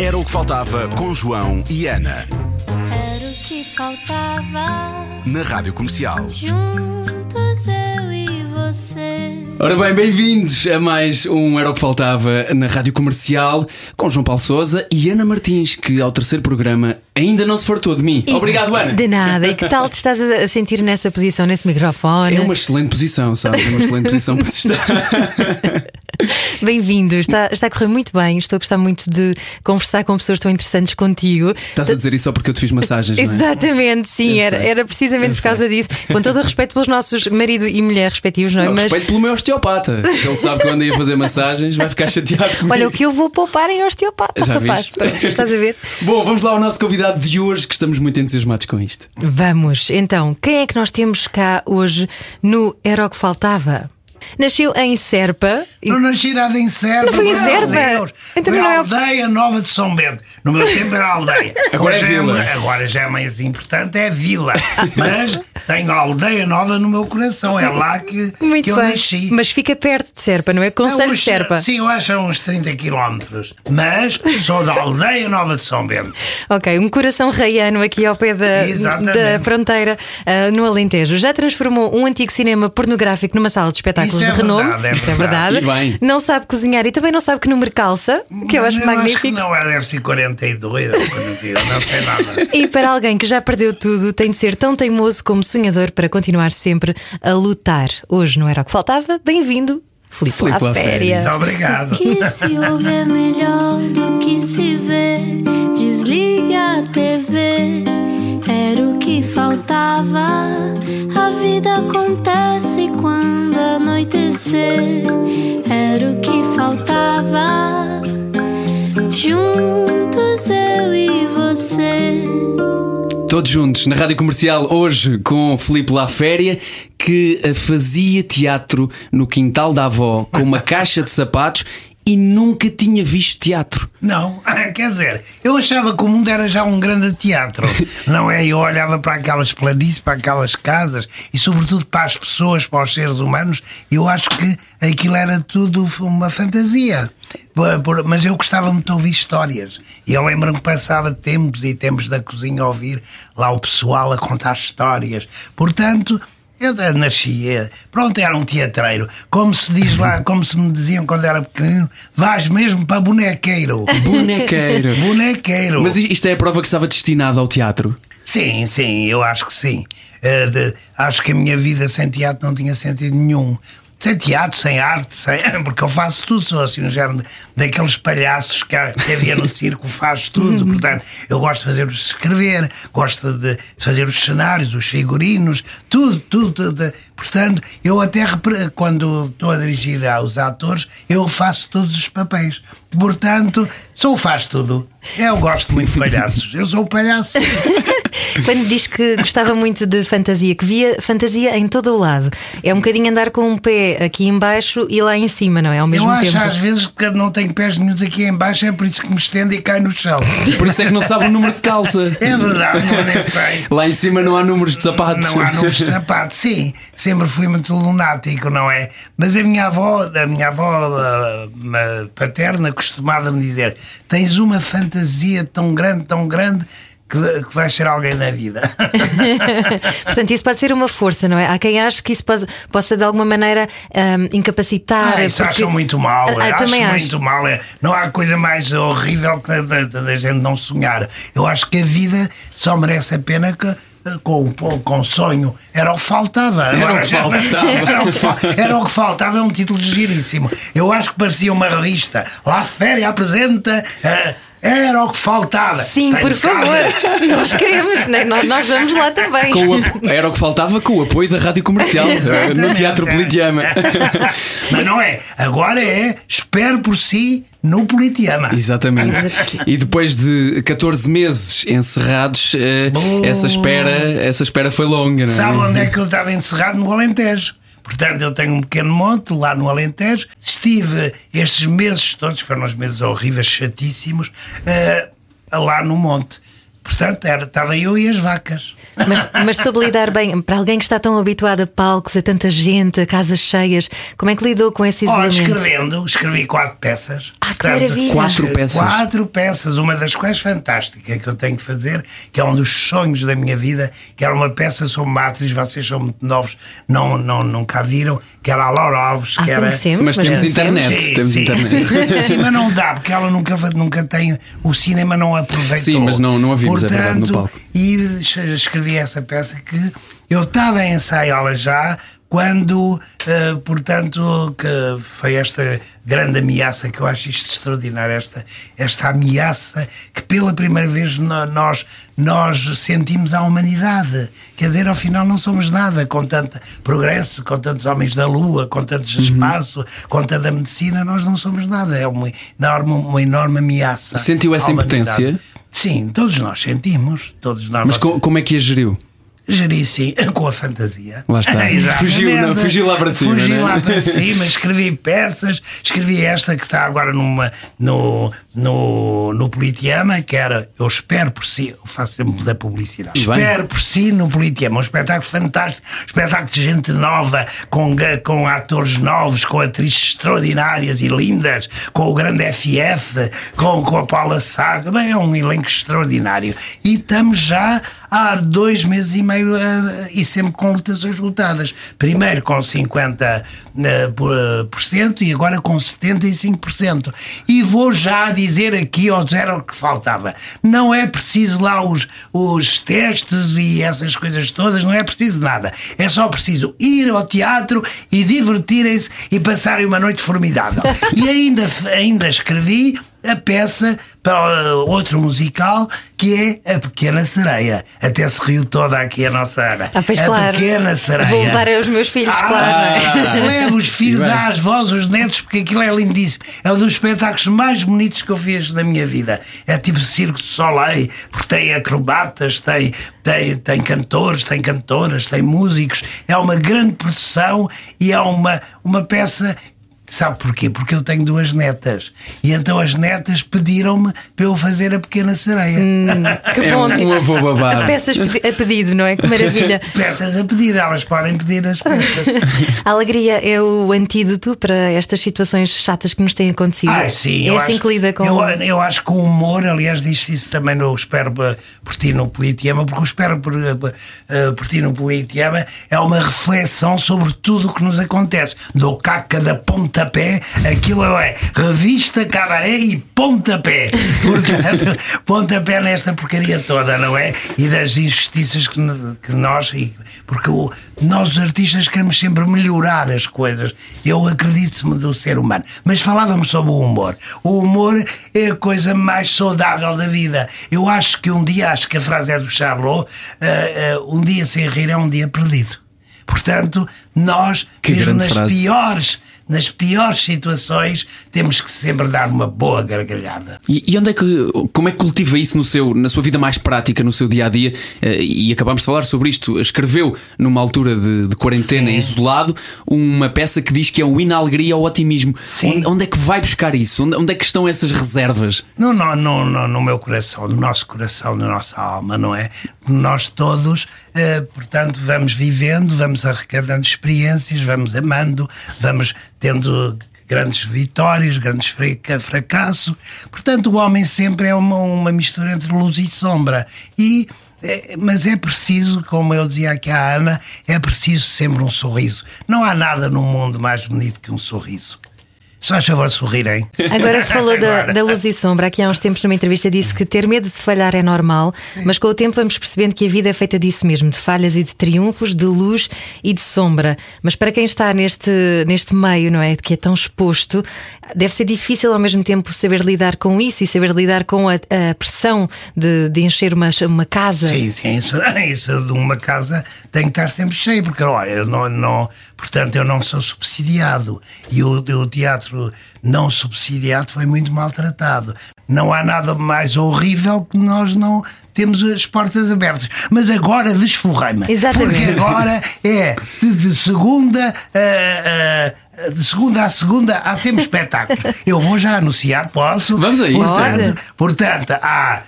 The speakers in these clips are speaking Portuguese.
Era o que faltava com João e Ana. Era o que faltava. Na Rádio Comercial. Juntos eu e você. Ora bem, bem-vindos a mais um Era o que Faltava na Rádio Comercial com João Paulo Souza e Ana Martins, que ao terceiro programa ainda não se fartou de mim. Obrigado, Ana. De nada. E que tal te estás a sentir nessa posição, nesse microfone? É uma excelente posição, sabes? É uma excelente posição para se estar. Bem-vindo. Está, está a correr muito bem. Estou a gostar muito de conversar com pessoas tão interessantes contigo. Estás a dizer isso só porque eu te fiz massagens, não é? Exatamente, sim, Eu era, sei. era precisamente Eu por causa disso. Com todo o respeito pelos nossos marido e mulher respectivos, não é? Não, Mas Respeito pelo meu osteopata. Ele sabe que eu andei a fazer massagens, vai ficar chateado comigo. olha, o que eu vou poupar em osteopata, Já rapaz. Pronto, estás a ver? Bom, vamos lá ao nosso convidado de hoje, que estamos muito entusiasmados com isto. Vamos, então, quem é que nós temos cá hoje no Era o que Faltava? Nasceu em Serpa. e- Não nasci nada em Serpa. Não foi em de Serpa? Então Foi não é aldeia nova de São Bento. No meu tempo era aldeia. Agora é Hoje vila. ma- agora já é mais importante, é vila. Mas tenho a aldeia nova no meu coração. É lá que, Muito que eu bem. nasci. Mas fica perto de Serpa, não é? É Conselho de uns- Serpa. Sim, eu acho é uns 30 quilómetros. Mas sou da aldeia nova de São Bento. Ok, um coração raiano aqui ao pé da, Exatamente. da fronteira, ah, no Alentejo. Já transformou um antigo cinema pornográfico numa sala de espetáculos Isso é de renome. verdade, é Isso é verdade. E. Não sabe cozinhar e também não sabe que número calça, que eu acho eu Acho magnífico. que não, é, deve ser 42 ou 42, não sei nada. E para alguém que já perdeu tudo, tem de ser tão teimoso como sonhador para continuar sempre a lutar. Hoje não era o que faltava. Bem-vindo, Filipe Filipe La Laféria. Féria. Muito obrigado. Que se ouve é melhor do que se vê. Desliga a TV. Era o que faltava. A vida acontece quando anoitecer. Era o que faltava. Juntos eu e você. Todos juntos na rádio comercial, hoje com Filipe La Féria, que eh, fazia teatro no quintal da avó com uma caixa de sapatos e nunca tinha visto teatro. Não, quer dizer, eu achava que o mundo era já um grande teatro, não é? Eu olhava para aquelas planícies, para aquelas casas e, sobretudo, para as pessoas, para os seres humanos, eu acho que aquilo era tudo uma fantasia. Mas eu gostava muito de ouvir histórias. E eu lembro-me que passava tempos e tempos da cozinha a ouvir lá o pessoal a contar histórias. Portanto. Eu nasci, eh, pronto, era um teatreiro. Como se diz lá, como se me diziam quando era pequenino, vais mesmo para bonequeiro. Bonequeiro. Bonequeiro. Mas isto é a prova que estava destinado ao teatro. Sim, sim, eu acho que sim. Eh, de- acho que a minha vida sem teatro não tinha sentido nenhum. Sem teatro, sem arte, sem, porque eu faço tudo, sou assim um género daqueles palhaços que, havia no circo, faz tudo. Portanto, eu gosto de fazer escrever, gosto de fazer os cenários, os figurinos, tudo, tudo. tudo. Portanto, eu até quando estou a dirigir aos atores, eu faço todos os papéis. Portanto, sou o faz tudo. Eu gosto muito de palhaços. Eu sou o palhaço. Quando diz que gostava muito de fantasia, que via fantasia em todo o lado, é um bocadinho andar com um pé aqui em baixo e lá em cima, não é? Ao mesmo eu acho tempo. às vezes que não tenho pés nenhums aqui em baixo, é por isso que me estendo e cai no chão. Por isso é que não sabe o número de calça. É verdade, não nem sei. Lá em cima não há números de sapatos. Não há números de sapatos, sim, sempre fui muito lunático, não é? Mas a minha avó, a minha avó ah, ma- paterna costumava-me dizer: tens uma fantasia tão grande, tão grande. Que, que vais ser alguém na vida. Portanto, isso pode ser uma força, não é? Há quem ache que isso pode, possa de alguma maneira hum, incapacitar. Ah, isso porque- acham muito mal. Ah, acho também acho. muito mal. É, não há coisa mais horrível que da, da- da gente não sonhar. Eu acho que a vida só merece a pena que. eh, Com, com, sonho era o que faltava. Era o que faltava. Era o que, fa- era o que faltava, é um título giríssimo. Eu acho que parecia uma revista. Lá Féria apresenta. eh, era o que faltava. Sim, Tem por favor, nós queremos, né? nós, nós vamos lá também. Com o Era o que faltava com o apoio da rádio comercial no Exatamente. Teatro Politeama. Mas não é. Agora é. Espero por si no Politeama. Exatamente. E depois de 14 meses encerrados, eh, Boa. essa espera, essa espera foi longa, não é? Sabe onde é que eu estava encerrado? No Alentejo. Portanto, eu tenho um pequeno monte lá no Alentejo. Estive estes meses todos, foram uns meses horríveis, chatíssimos, eh, lá no monte. Portanto, era, estava eu e as vacas. Mas, mas soube lidar bem, para alguém que está tão habituado a palcos, a tanta gente, a casas cheias, como é que lidou com esse Olha, isolamento? escrevendo, escrevi quatro peças. Ah, que maravilha. Quatro peças. Quatro peças, uma das quais fantástica que eu tenho que fazer, que é um dos sonhos da minha vida, que era uma peça sobre uma atriz, vocês são muito novos, não, não, nunca a viram, que era a Laura Alves, Ah, que era. conhecemos, Mas temos conhecemos. internet. Sim, temos sim, internet. Sim, mas não dá, porque ela nunca, nunca tem. O cinema não aproveitou. Sim, mas não- não a vimos, é Portanto, verdade, no palco. e escrevi essa peça que eu estava a ensaiá-la já quando, eh, portanto, que foi esta grande ameaça que eu acho isto extraordinário, esta, esta ameaça que pela primeira vez nós, nós sentimos à humanidade. Quer dizer, ao final não somos nada com tanto progresso, com tantos homens da lua, com tantos Uhum. espaço, com tanta medicina, nós não somos nada. É uma enorme, uma enorme ameaça. Sentiu essa à humanidade. Sim, todos nós sentimos. Todos nós Mas co- como é que a geriu? Geri sim, com a fantasia. Lá está. Fugiu, não, fugiu lá para cima, Fugi né? lá para cima, escrevi peças, escrevi esta que está agora numa, no, no, no Politeama, que era Eu Espero por Si, eu faço sempre da publicidade. E bem. Espero por Si no Politeama, um espetáculo fantástico, um espetáculo de gente nova, com, com atores novos, com atrizes extraordinárias e lindas, com o grande FF, com, com a Paula Saga, bem, é um elenco extraordinário. E estamos já há dois meses e meio eh, e sempre com lotações lotadas. Primeiro com 50% eh, e agora com 75%. E vou já dizer aqui ao zero que faltava. Não é preciso lá os, os testes e essas coisas todas, não é preciso nada. É só preciso ir ao teatro e divertirem-se e passarem uma noite formidável. E ainda, ainda escrevi a peça para uh, outro musical que é A Pequena Sereia. Até se riu toda aqui a nossa Ana. Ah, pois a claro. Pequena Sereia. Vou levar os meus filhos, Ah, claro. não é? Leva os filhos, dá às vozes, os netos, porque aquilo é lindíssimo. É um dos espetáculos mais bonitos que eu fiz na minha vida. É tipo Circo de Soleil, porque tem acrobatas, tem, tem, tem cantores, tem cantoras, tem músicos. É uma grande produção e é uma, uma peça. Sabe porquê? Porque eu tenho duas netas. E então as netas pediram-me para eu fazer a pequena sereia. Que É bom. um- um avô babado. Peças a pedido, não é? Que maravilha. Peças a pedir, elas podem pedir as peças. A alegria é o antídoto para estas situações chatas que nos têm acontecido. Ah, sim, é assim acho, que lida com. Eu, eu acho que o humor, aliás, disse isso também no Espero por, Ti no Politeama, porque o Espero por, por, eh, por Ti no Politeama é uma reflexão sobre tudo o que nos acontece. Do caca da pontapé, aquilo é revista, cabaré e pontapé. Portanto, pontapé nesta porcaria toda, não é? E das injustiças que, que nós. Porque o- nós, os artistas, queremos sempre melhorar as coisas. Eu acredito-me do ser humano. Mas falávamos sobre o humor. O humor é a coisa mais saudável da vida. Eu acho que um dia, acho que a frase é do Charlot, ah, ah, um dia sem rir é um dia perdido. Portanto, nós, Que mesmo nas frase. piores, nas piores situações, temos que sempre dar uma boa gargalhada. E, e onde é que, como é que cultiva isso no seu, na sua vida mais prática, no seu dia a dia? Eh, E acabámos de falar sobre isto. Escreveu, numa altura de, de quarentena, Sim. isolado, uma peça que diz que é um hino à alegria ao otimismo. Sim. Onde, onde é que vai buscar isso? Onde, onde é que estão essas reservas? No, no, no, no, no meu coração, no nosso coração, na nossa alma, não é? Nós todos, eh, portanto, vamos vivendo, vamos arrecadando experiências, vamos amando, vamos tendo grandes vitórias, grandes fraca- fracassos. Portanto, o homem sempre é uma, uma mistura entre luz e sombra. E é, mas é preciso, como eu dizia aqui à Ana, é preciso sempre um sorriso. Não há nada no mundo mais bonito que um sorriso. Só a favor de sorrirem. Agora que falou da, da luz e sombra, aqui há uns tempos numa entrevista disse que ter medo de falhar é normal, mas com o tempo vamos percebendo que a vida é feita disso mesmo, de falhas e de triunfos, de luz e de sombra. Mas para quem está neste, neste meio, não é? Que é tão exposto, deve ser difícil ao mesmo tempo saber lidar com isso e saber lidar com a, a pressão de, de encher uma, uma casa. Sim, sim, isso, isso de uma casa tem que estar sempre cheio, porque olha, eu não, não, portanto, eu não sou subsidiado e o, o teatro não subsidiado foi muito maltratado. Não há nada mais horrível que nós não temos as portas abertas. Mas agora desforrei-me. Exatamente. Porque agora é de, de segunda a, a- de segunda a segunda há sempre espetáculos. Eu vou já anunciar, posso? Vamos a isso. Portanto, portanto há-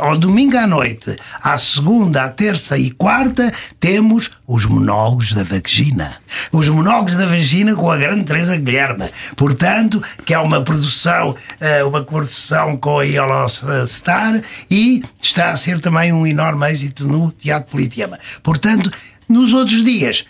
ao domingo à noite, à segunda, à terça e quarta, temos os monólogos da vagina. Os monólogos da vagina com a grande Teresa Guilherme. Portanto, que é uma produção, eh, uma produção com a Yellow Star e está a ser também um enorme êxito no Teatro Politeama. Portanto, nos outros dias,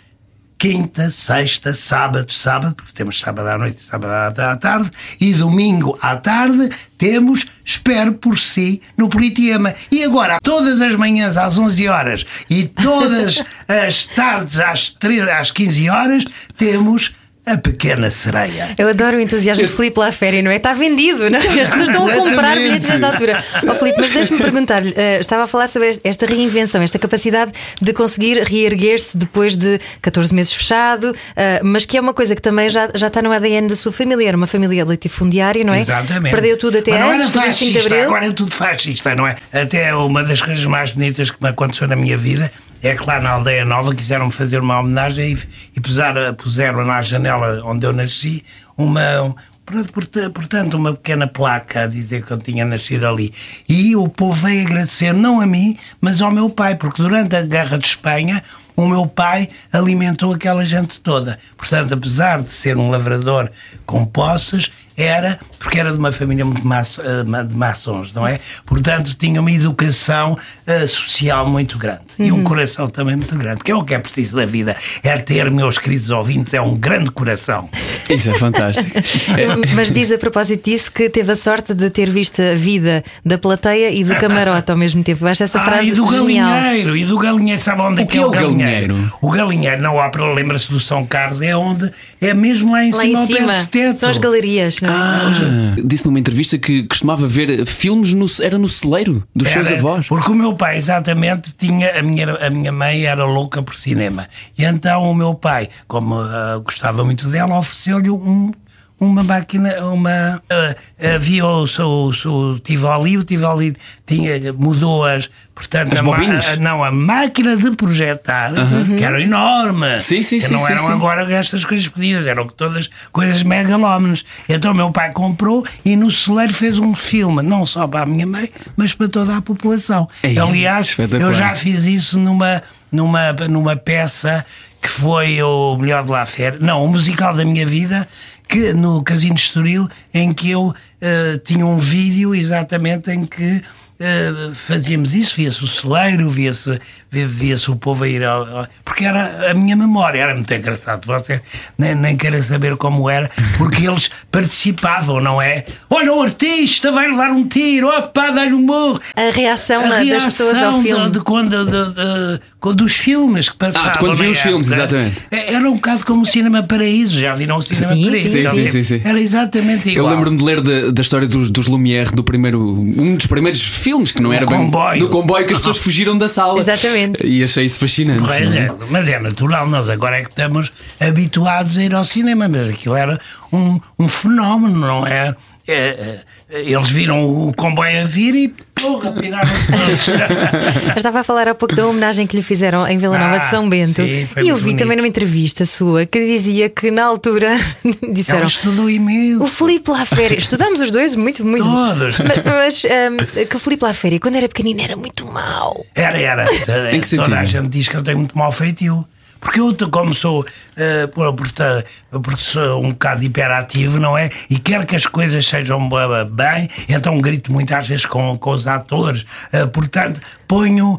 quinta, sexta, sábado, sábado, porque temos sábado à noite, sábado à tarde, e domingo à tarde temos Espero por Si no Politeama. E agora, todas as manhãs às 11 horas e todas as tardes às, 13, às 15 horas temos A Pequena Sereia. Eu adoro o entusiasmo de Filipe lá à féria, não é? Está vendido, não é? As pessoas estão a comprar bilhetes nesta altura. Ó Filipe, mas deixe-me perguntar-lhe, eh, estava a falar sobre esta reinvenção, esta capacidade de conseguir reerguer-se depois de 14 meses fechado, eh, mas que é uma coisa que também já, já está no ADN da sua família, era uma família latifundiária, não é? Exatamente. Perdeu tudo até Mas não antes do era 25 de fascista, Abril. Agora é tudo fascista, não é? Até uma das coisas mais bonitas que me aconteceu na minha vida é que lá na Aldeia Nova quiseram-me fazer uma homenagem e, e puseram, puseram na janela onde eu nasci uma. um- porta- Portanto, uma pequena placa a dizer que eu tinha nascido ali. E o povo veio agradecer, não a mim, mas ao meu pai, porque durante a Guerra de Espanha o meu pai alimentou aquela gente toda. Portanto, apesar de ser um lavrador com posses, era porque era de uma família muito maço, eh, de maçons, não é? Portanto, tinha uma educação eh, social muito grande e um coração também muito grande, que é o que é preciso na vida, é ter, meus queridos ouvintes, é um grande coração. Isso é fantástico. É, Mas diz a propósito disso que teve a sorte de ter visto a vida da plateia e do camarote ao mesmo tempo. Acho essa Ah, frase e do genial. galinheiro, e do galinheiro, sabe onde é O que é o galinheiro? galinheiro? O galinheiro na ópera, lembra-se do São Carlos, é onde é mesmo lá em Lá cima, em ao pé cima do teto. são as galerias, não é? Ah, disse numa entrevista que costumava ver filmes no, era no celeiro dos seus Era, avós. Porque o meu pai, exatamente, tinha. A minha, a minha mãe era louca por cinema. E então o meu pai, como ah, gostava muito dela, ofereceu-lhe um. Uma máquina, uma. ah, havia o, o, o Tivoli, o Tivoli tinha, mudou as. Portanto, As a a- não, a máquina de projetar, que era enorme. Sim, sim, que sim, não sim, eram sim. agora estas coisas pedidas, eram todas coisas megalómenas. Então meu pai comprou e no celeiro fez um filme, não só para a minha mãe, mas para toda a população. Ei, Aliás, eu já fiz isso numa, numa, numa peça que foi o melhor de lá Fera, não, o musical da minha vida, que no Casino de Estoril, em que eu eh, tinha um vídeo exatamente em que eh, fazíamos isso, via-se o celeiro, via-se via, via o povo a ir ao, ao- Porque era a minha memória, era muito engraçado. Você nem, nem querem saber como era, porque eles participavam, não é? Olha, o artista vai levar um tiro, opa, dá-lhe um burro. A reação A na- das pessoas ao reação filme. De, de de, de- quando dos filmes que passavam. Ah, de quando na os filmes, exatamente. Era um bocado como o Cinema Paraíso, já viram o Cinema Sim, Paraíso? sim, Era sim, sim, sim. Era exatamente Eu igual. lembro-me de ler da, da história dos, dos Lumière, do primeiro, um dos primeiros filmes que não era bem comboio. do comboio que as pessoas fugiram da sala. Exatamente. E achei isso fascinante. Pois sim. é, mas é natural, nós agora é que estamos habituados a ir ao cinema, mas aquilo era um, um fenómeno, não é? É, é, Eles viram o comboio a vir e porra. Eu estava a falar há pouco da homenagem que lhe fizeram em Vila Nova Ah, de São Bento. sim, e eu vi bonito. também numa entrevista sua que dizia que na altura disseram. Ela estudou imenso. O Filipe Laféria, estudámos os dois muito, muito. Todos. Mas, mas, hum, que o Filipe Laféria, quando era pequenino, era muito mau. Era, era. Em que Toda sentido? a gente diz que eu tenho muito mau feitio. Porque eu, como sou, eh, por- por estar- porque sou um bocado hiperativo, não é? E quero que as coisas sejam bem, então grito muito às vezes com, com os atores. Eh, portanto, ponho.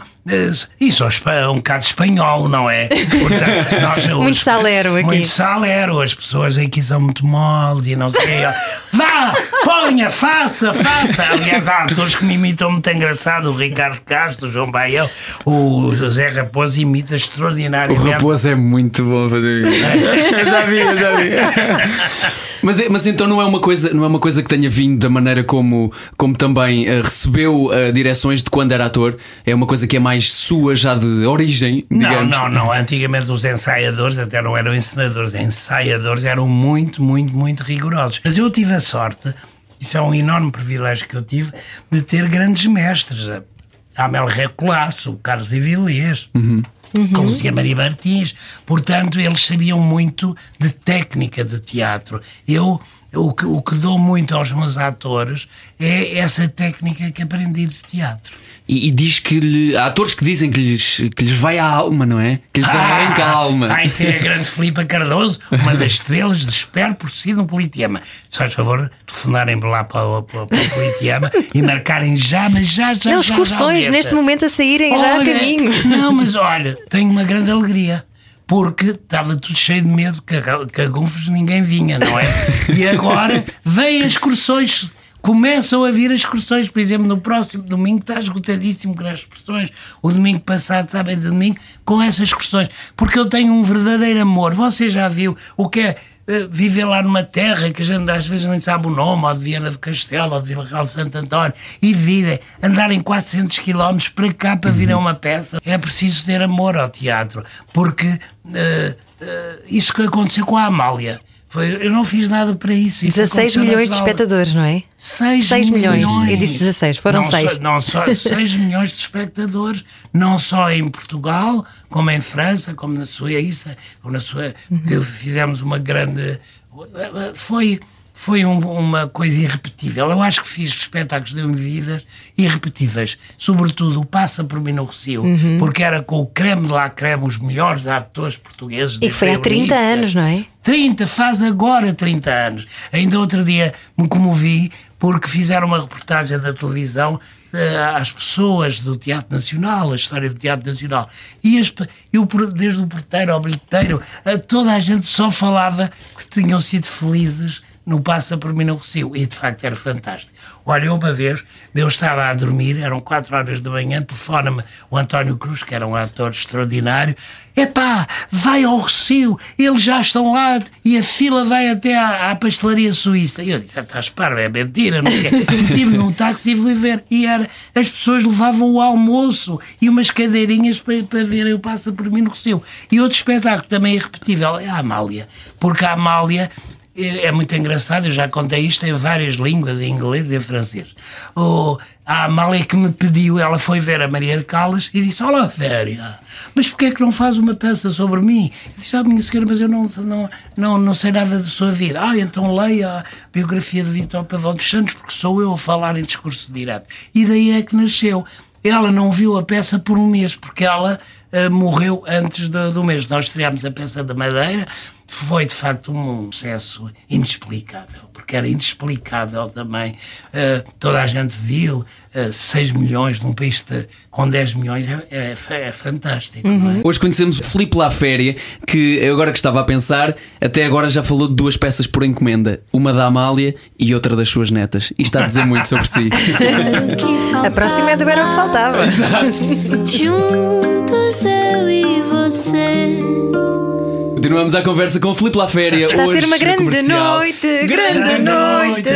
Sou espa- um bocado espanhol, não é? Portanto, nós, Muito os- salero aqui. Muito salero, as pessoas aqui são muito moles e não sei. Vá, ponha, faça, faça. Aliás, há atores que me imitam muito engraçado. O Ricardo Castro, o João Baião, o José Raposo imita O extraordinariamente. Raposo é muito bom fazer isso. eu já vi, eu já vi. Mas, é- mas então não é uma coisa, não é uma coisa que tenha vindo da maneira como, como também eh, recebeu eh, direções de quando era ator. É uma coisa que é mais sua já de origem, Não, digamos. não, não. Antigamente os ensaiadores até não eram encenadores, ensaiadores eram muito, muito, muito rigorosos. Mas eu tive a sorte, isso é um enorme privilégio que eu tive, de ter grandes mestres. A Amel Recolasso, Carlos Ivilês. com Lúcia Maria Martins. Portanto, eles sabiam muito de técnica de teatro. Eu, o que, o que dou muito aos meus atores é essa técnica que aprendi de teatro. E, e diz que lhe, há atores que dizem que lhes, que lhes vai a alma, não é? Que lhes arranca a alma. Ah, isso é a grande Filipa Cardoso, uma das estrelas de Espero por si no Politeama. Se faz favor, telefonarem lá para, o- para, para o Politeama e marcarem já, mas já, já. Não, já, excursões já, neste momento a saírem já a Olha, caminho. Não, mas olha, tenho uma grande alegria. Porque estava tudo cheio de medo, que a- que a Gunfos ninguém vinha, não é? E agora vêm as excursões. Começam a vir as excursões, por exemplo, no próximo domingo está esgotadíssimo com as excursões. O domingo passado, sábado e domingo, com essas excursões. Porque eu tenho um verdadeiro amor. Você já viu o que é eh, viver lá numa terra que a gente às vezes nem sabe o nome, ou de Viana do Castelo, ou de Vila Real de Santo António, e virem, andarem 400 km para cá para vir a uma peça. É preciso ter amor ao teatro, porque eh, eh, isso que aconteceu com a Amália. Foi, eu não fiz nada para isso. isso 16 aconteceu milhões de natural. espectadores, não é? 6, 6 milhões. Eu disse 16, foram não seis. Só, não só 6 milhões de espectadores, não só em Portugal, como em França, como na Suíça, como na Suíça, que fizemos uma grande. Foi, foi um- uma coisa irrepetível. Eu acho que fiz espetáculos de vidas irrepetíveis. Sobretudo o Passa por mim no Recio, Uhum. porque era com o creme de la creme, os melhores atores portugueses. E que foi há 30 anos, não é? 30, faz agora 30 anos. Ainda outro dia me comovi porque fizeram uma reportagem da televisão eh, às pessoas do Teatro Nacional, a história do Teatro Nacional. E as eu, desde o porteiro ao bilheteiro, a toda a gente só falava que tinham sido felizes no Passa por mim no Recio. E de facto era fantástico. Olha, uma vez, eu estava a dormir, eram 4 horas da manhã, telefona-me o António Cruz, que era um ator extraordinário. Epá, vai ao Recio, eles já estão lá e a fila vai até à, à pastelaria suíça. E eu disse, "Ah, estás parvo, é mentira, não quer. Meti-me num táxi e fui ver. E era, as pessoas levavam o almoço e umas cadeirinhas para, para verem o Passa por mim no Recio. E outro espetáculo também irrepetível é a Amália, porque a Amália é muito engraçado, eu já contei isto em várias línguas, em inglês e em francês. O, a Amália que me pediu, ela foi ver a Maria de Callas e disse: Olá, Féria, mas porquê é que não faz uma peça sobre mim? Eu disse: Ah, minha senhora, mas eu não, não, não, não sei nada da sua vida. Ah, então leia a biografia de Vitor Pavão dos Santos, porque sou eu a falar em discurso direto. E daí é que nasceu. Ela não viu a peça por um mês, porque ela eh, morreu antes do, do mês. Nós estreámos a peça da Madeira, foi de facto um sucesso inexplicável, porque era inexplicável também. Eh, toda a gente viu eh, 6 milhões num país de- com 10 milhões, é, é- é fantástico. não é? Hoje conhecemos o Filipe Laféria, que eu agora que estava a pensar, até agora já falou de duas peças por encomenda, uma da Amália e outra das suas netas. Isto está a dizer muito sobre si. A próxima é do Era o que faltava. Juntos eu e você. Continuamos a conversa com o Filipe Laféria. Está a hoje ser uma grande noite, grande noite.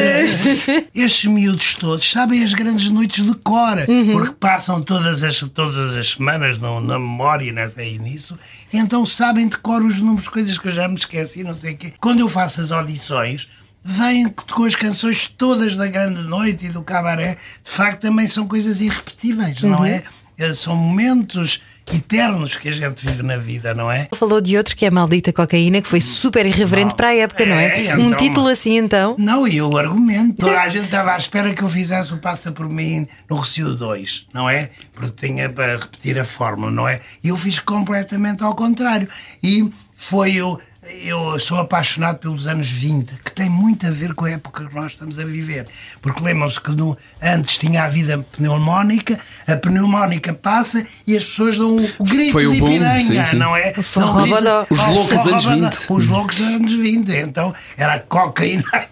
Estes miúdos todos sabem as grandes noites de cor, porque passam todas as, todas as semanas no- na memória nessa, e nisso, e então sabem de cor os números, coisas que eu já me esqueci, não sei o quê. Quando eu faço as audições, vêm com as canções todas da grande noite e do cabaré, de facto também são coisas irrepetíveis, não é? Eh, São momentos eternos que a gente vive na vida, não é? Falou de outro que é Maldita Cocaína, que foi super irreverente Mal. para a época, não é? É, um então- título assim então. Não, e o argumento. Toda a gente estava à espera que eu fizesse o Passa por mim no Recio 2, não é? Porque tinha para repetir a fórmula, não é? E eu fiz completamente ao contrário. E foi o. Eu sou apaixonado pelos anos 20, que tem muito a ver com a época que nós estamos a viver. Porque lembram-se que no- antes tinha a vida pneumónica, a pneumónica passa e as pessoas dão o grito Foi o de boom, piranga, sim, sim. não é? forró Dão o grito-. Os Oh, loucos anos bodó. 20. Os loucos dos anos 20. Então era cocaína. Ali.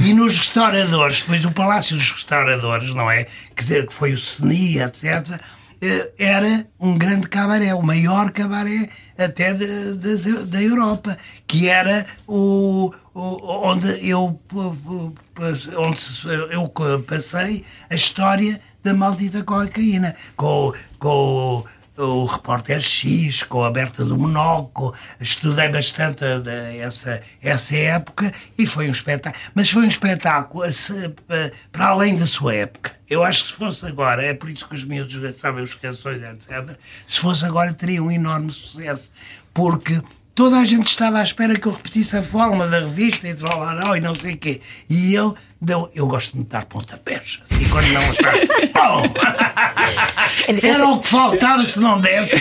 e nos restauradores, depois o Palácio dos Restauradores, não é? Que foi o CENI, etc. eh, Era um grande cabaré, o maior cabaré até de- de- da Europa, que era o, o- onde eu onde eu passei a história da maldita cocaína com, com o repórter X, com a Berta do Monóculo, estudei bastante essa, essa época e foi um espetáculo. Mas foi um espetáculo para além da sua época. Eu acho que se fosse agora, é por isso que os miúdos sabem os canções, etc. Se fosse agora, teria um enorme sucesso. Porque toda a gente estava à espera que eu repetisse a forma da revista e trolarão e não sei o quê. E eu, deu, eu gosto de dar pontapés. Assim, quando não está. Era o que faltava se não desse.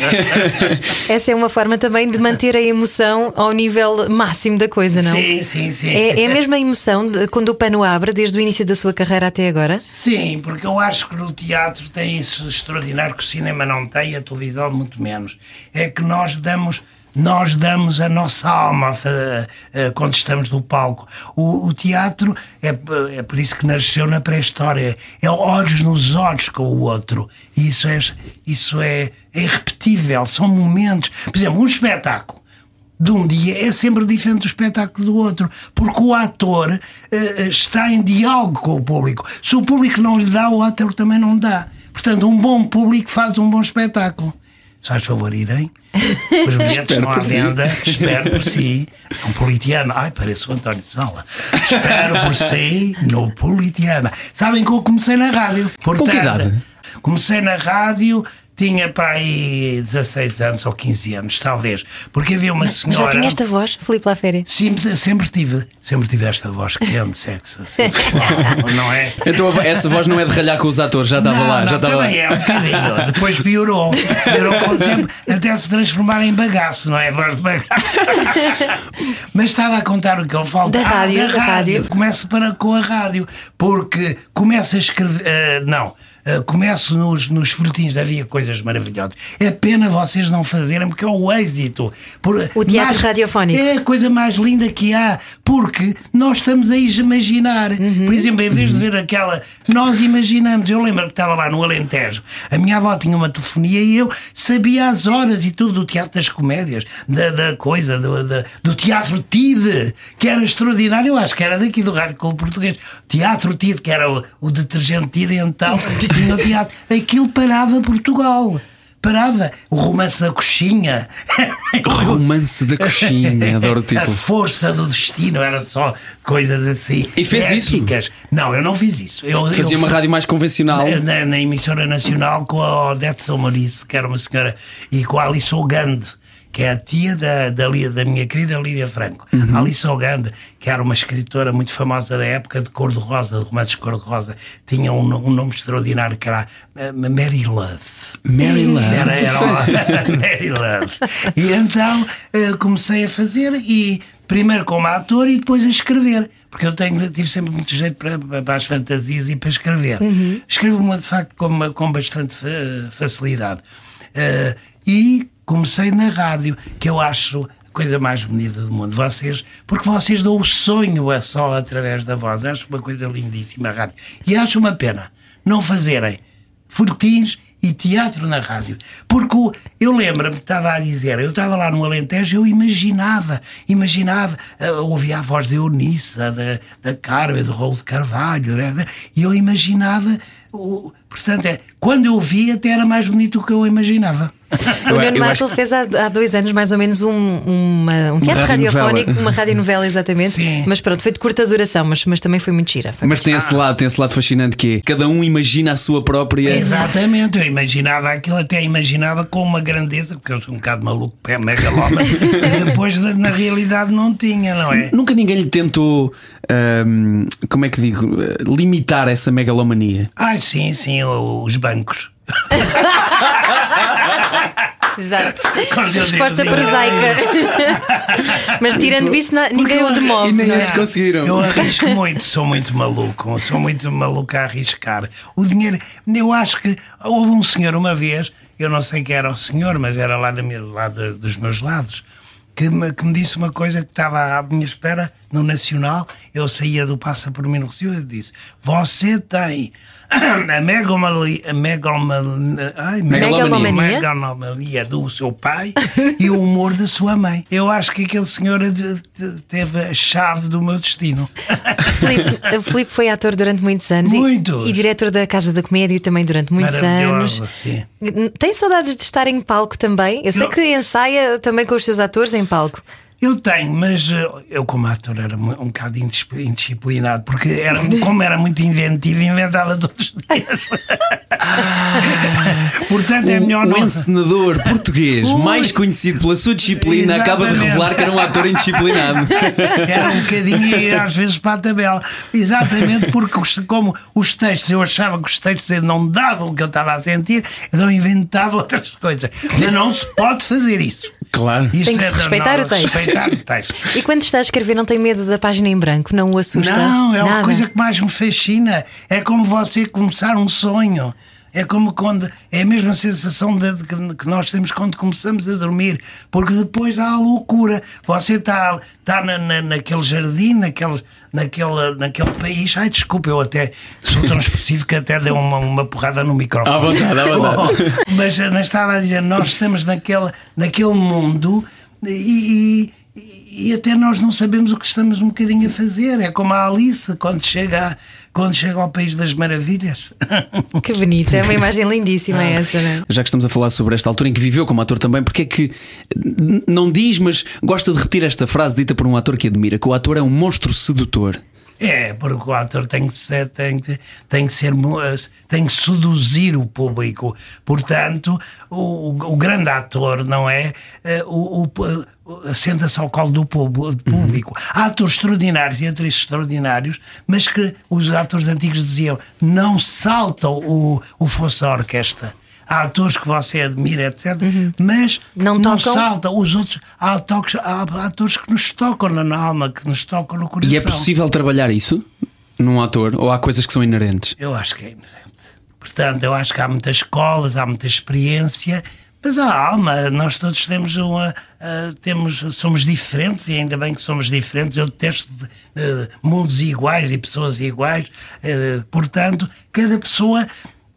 Essa é uma forma também de manter a emoção ao nível máximo da coisa, não? Sim, sim, sim. É, é a mesma emoção de, quando o pano abre, desde o início da sua carreira até agora? Sim, porque eu acho que no teatro tem isso extraordinário que o cinema não tem, a televisão muito menos. É que nós damos nós damos a nossa alma uh, quando estamos no palco. O, o, teatro é, é por isso que nasceu na pré-história. É olhos nos olhos com o outro. E isso é, isso é, é irrepetível. São momentos. Por exemplo, um espetáculo de um dia é sempre diferente do espetáculo do outro, porque o ator uh, está em diálogo com o público. Se o público não lhe dá, o ator também não dá. Portanto, um bom público faz um bom espetáculo. Faz favor irem, os bilhetes estão à venda, espero por si, no Politeama. Ai, parece o António Sala. Espero por si no Politeama. Sabem que eu comecei na rádio. Portanto, Com que idade? Comecei na rádio tinha para aí 16 anos ou 15 anos, talvez. Porque havia uma senhora. Já tinha esta voz, Filipe Laféria? Sim, sempre tive. Sempre tive esta voz quente, sexo, sensual, não é? Então essa voz não é de ralhar com os atores, já estava lá. Não, já estava também lá. é um bocadinho. Depois piorou. Piorou com o tempo até se transformar em bagaço, não é? Voz de bagaço. Mas estava a contar o que eu falo. Da rádio, ah, da, da rádio. rádio. Começo para com a rádio. Porque começa a escrever. Uh, não. Uh, começo nos, nos folhetins, havia coisas maravilhosas. É pena vocês não fazerem, porque é o êxito. Por, o teatro mais, radiofónico. É a coisa mais linda que há, porque nós estamos a imaginar. Uhum. Por exemplo, em vez de ver aquela. Nós imaginamos. Eu lembro que estava lá no Alentejo, a minha avó tinha uma telefonia e eu sabia as horas e tudo do teatro das comédias, da, da coisa, do, da, do teatro TIDE, que era extraordinário. Eu acho que era daqui do Rádio Clube Português. Teatro TIDE, que era o, o detergente TIDE, então. no teatro. Aquilo parava Portugal. Parava o romance da coxinha. O romance da coxinha, adoro o título. A força do destino, era só coisas assim. E fez éticas. isso? Não, eu não fiz isso. Eu, Fazia eu uma rádio mais convencional. Na, na, na, emissora nacional com a Odete Salmarice, que era uma senhora, e com a Alice Ogande que é a tia da, da, da minha querida Lídia Franco. Uhum. Alice Oganda, que era uma escritora muito famosa da época de cor-de-rosa, de romances de cor-de-rosa, tinha um, um, nome extraordinário que era uh, Mary Love. Mary Love. Era, era Mary Love. E então uh, comecei a fazer e primeiro como ator e depois a escrever, porque eu tenho, tive sempre muito jeito para, para as fantasias e para escrever. Uhum. Escrevo-me de facto com, com bastante facilidade. Uh, e comecei na rádio, que eu acho a coisa mais bonita do mundo. Vocês, porque vocês dão o sonho a só através da voz. Acho uma coisa lindíssima a rádio. E acho uma pena não fazerem fortins e teatro na rádio. Porque eu lembro-me, estava a dizer, eu estava lá no Alentejo, eu imaginava, imaginava, uh, ouvia a voz de Eunice, da, da Carmen, do Rolo de Carvalho, né? e eu imaginava, portanto, é, quando eu vi, até era mais bonito do que eu imaginava. O Nuno Marco acho... fez há, há, dois anos mais ou menos um, uma, um teatro radiofónico, uma radionovela exatamente. Sim. Mas pronto, foi de curta duração, mas, mas também foi muito gira. Foi mas tem esse lado, tem esse lado fascinante que é cada um imagina a sua própria. Exatamente, eu imaginava aquilo, até imaginava com uma grandeza, porque eu sou um bocado maluco, pé megalómano, e depois na realidade não tinha, não é? Nunca ninguém lhe tentou, hum, como é que digo, limitar essa megalomania. Ah, sim, sim, os bancos. Exato. Resposta prosaica. Mas tirando isso, ninguém o demove. E nem é? eles conseguiram. Eu arrisco muito, sou muito maluco, sou muito maluco a arriscar. O dinheiro, eu acho que houve um senhor uma vez, eu não sei quem era o senhor, mas era lá, da minha, lá dos meus lados. Que me, que me, disse uma coisa que estava à minha espera no Nacional. Eu saía do Passa por mim no Rio e disse: Você tem a megalomania, a megalomania, ai, megalomania. megalomania do seu pai e o humor da sua mãe. Eu acho que aquele senhor teve a chave do meu destino. O Filipe foi ator durante muitos anos Muitos. E, e, diretor da Casa da Comédia também durante muitos anos. Sim. Tem saudades de estar em palco também? Eu sei Não. que ensaia também com os seus atores em palco. Eu tenho, mas eh, eu como ator era um bocado indisciplinado, porque era, como era muito inventivo, inventava todos os dias. Portanto, é melhor o, o não. encenador português Ui. mais conhecido pela sua disciplina acaba de Exatamente. revelar que era um ator indisciplinado. Era um bocadinho às vezes para a tabela. Exatamente porque, como os textos, eu achava que os textos não davam o que eu estava a sentir, então inventava outras coisas. Mas não se pode fazer isso. Claro. Tem que se é- respeitar o texto. Respeitar o texto. E quando está a escrever, não tem medo da página em branco? Não o assusta? Não, é uma Nada. coisa que mais me fascina. É como você começar um sonho. É como quando. É a mesma sensação de, de que, nós temos quando começamos a dormir. Porque depois há a loucura. Você está está na, na, naquele jardim, naquele, naquele, naquele país. Ai, desculpa, eu até sou tão específico que até dei uma, uma porrada no microfone. À vontade, à vontade. Oh, mas, mas estava a dizer, nós estamos naquele, naquele mundo e, e, e até nós não sabemos o que estamos um bocadinho a fazer. É como a Alice quando chega, a- quando chega ao País das Maravilhas. Que bonito, é uma imagem lindíssima essa, não é? Já que estamos a falar sobre esta altura em que viveu como ator também, porque é que não diz, mas gosta de repetir esta frase dita por um ator que admira: que o ator é um monstro sedutor. É, porque o ator tem que ser, tem que, tem que ser, eh, tem que seduzir o público. Portanto, o, o grande ator, não é? Eh, O, o, o- senta-se ao colo do público. do público. Há atores extraordinários e atrizes extraordinários, mas que os atores antigos diziam não saltam o, o fosso da orquestra. Há atores que você admira, etc., mas Não não, saltam. Os outros, há, toques, há atores que nos tocam na alma, que nos tocam no coração. E é possível trabalhar isso num ator? Ou há coisas que são inerentes? Eu acho que é inerente. Portanto, eu acho que há muitas escolas, há muita experiência, mas há alma. Nós todos temos uma. ah, temos, somos diferentes e ainda bem que somos diferentes. Eu detesto eh, mundos iguais e pessoas iguais. Eh, portanto, cada pessoa.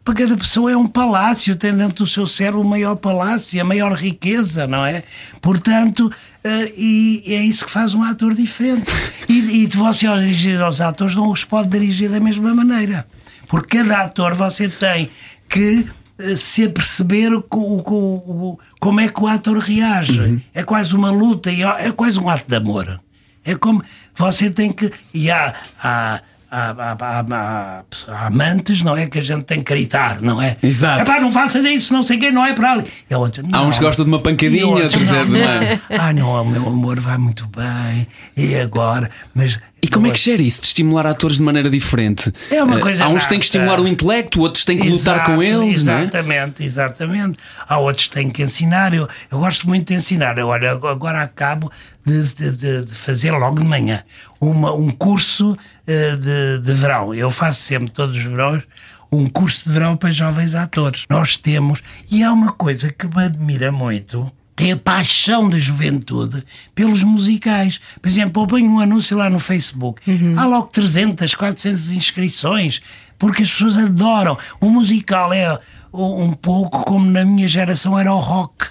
Para cada pessoa é um palácio, tem dentro do seu cérebro o maior palácio, a maior riqueza, não é? Portanto, eh, e é isso que faz um ator diferente. E, e você, ao dirigir aos atores, não os pode dirigir da mesma maneira. Porque cada ator você tem que eh, se aperceber o, o- o- como é que o ator reage. É quase uma luta, e é quase um ato de amor. É como você tem que. E há. há Há, há- há- amantes, não é? Que a gente tem que gritar, não é? Exato. Epá, não faças isso, não sei quem, não é para ali. E a outra, Há uns que não. gostam de uma pancadinha, outros, é de- não é? Ah, não, o meu amor vai muito bem, e agora? Mas. E como é que gera isso de estimular atores de maneira diferente? É uma Eh, coisa Há uns que têm que estimular o intelecto, outros têm que lutar com Exato, eles, é? Exatamente, exatamente. Há outros que têm que ensinar. Eu, eu gosto muito de ensinar. Eu, olha, agora acabo de, de- de- de fazer logo de manhã uma, um curso eh, de, de verão. Eu faço sempre, todos os verões, um curso de verão para jovens atores. Nós temos, e há uma coisa que me admira muito. É a paixão da juventude pelos musicais. Por exemplo, eu ponho um anúncio lá no Facebook. Há logo 300, 400 inscrições, porque as pessoas adoram. O musical é um pouco como na minha geração era o rock.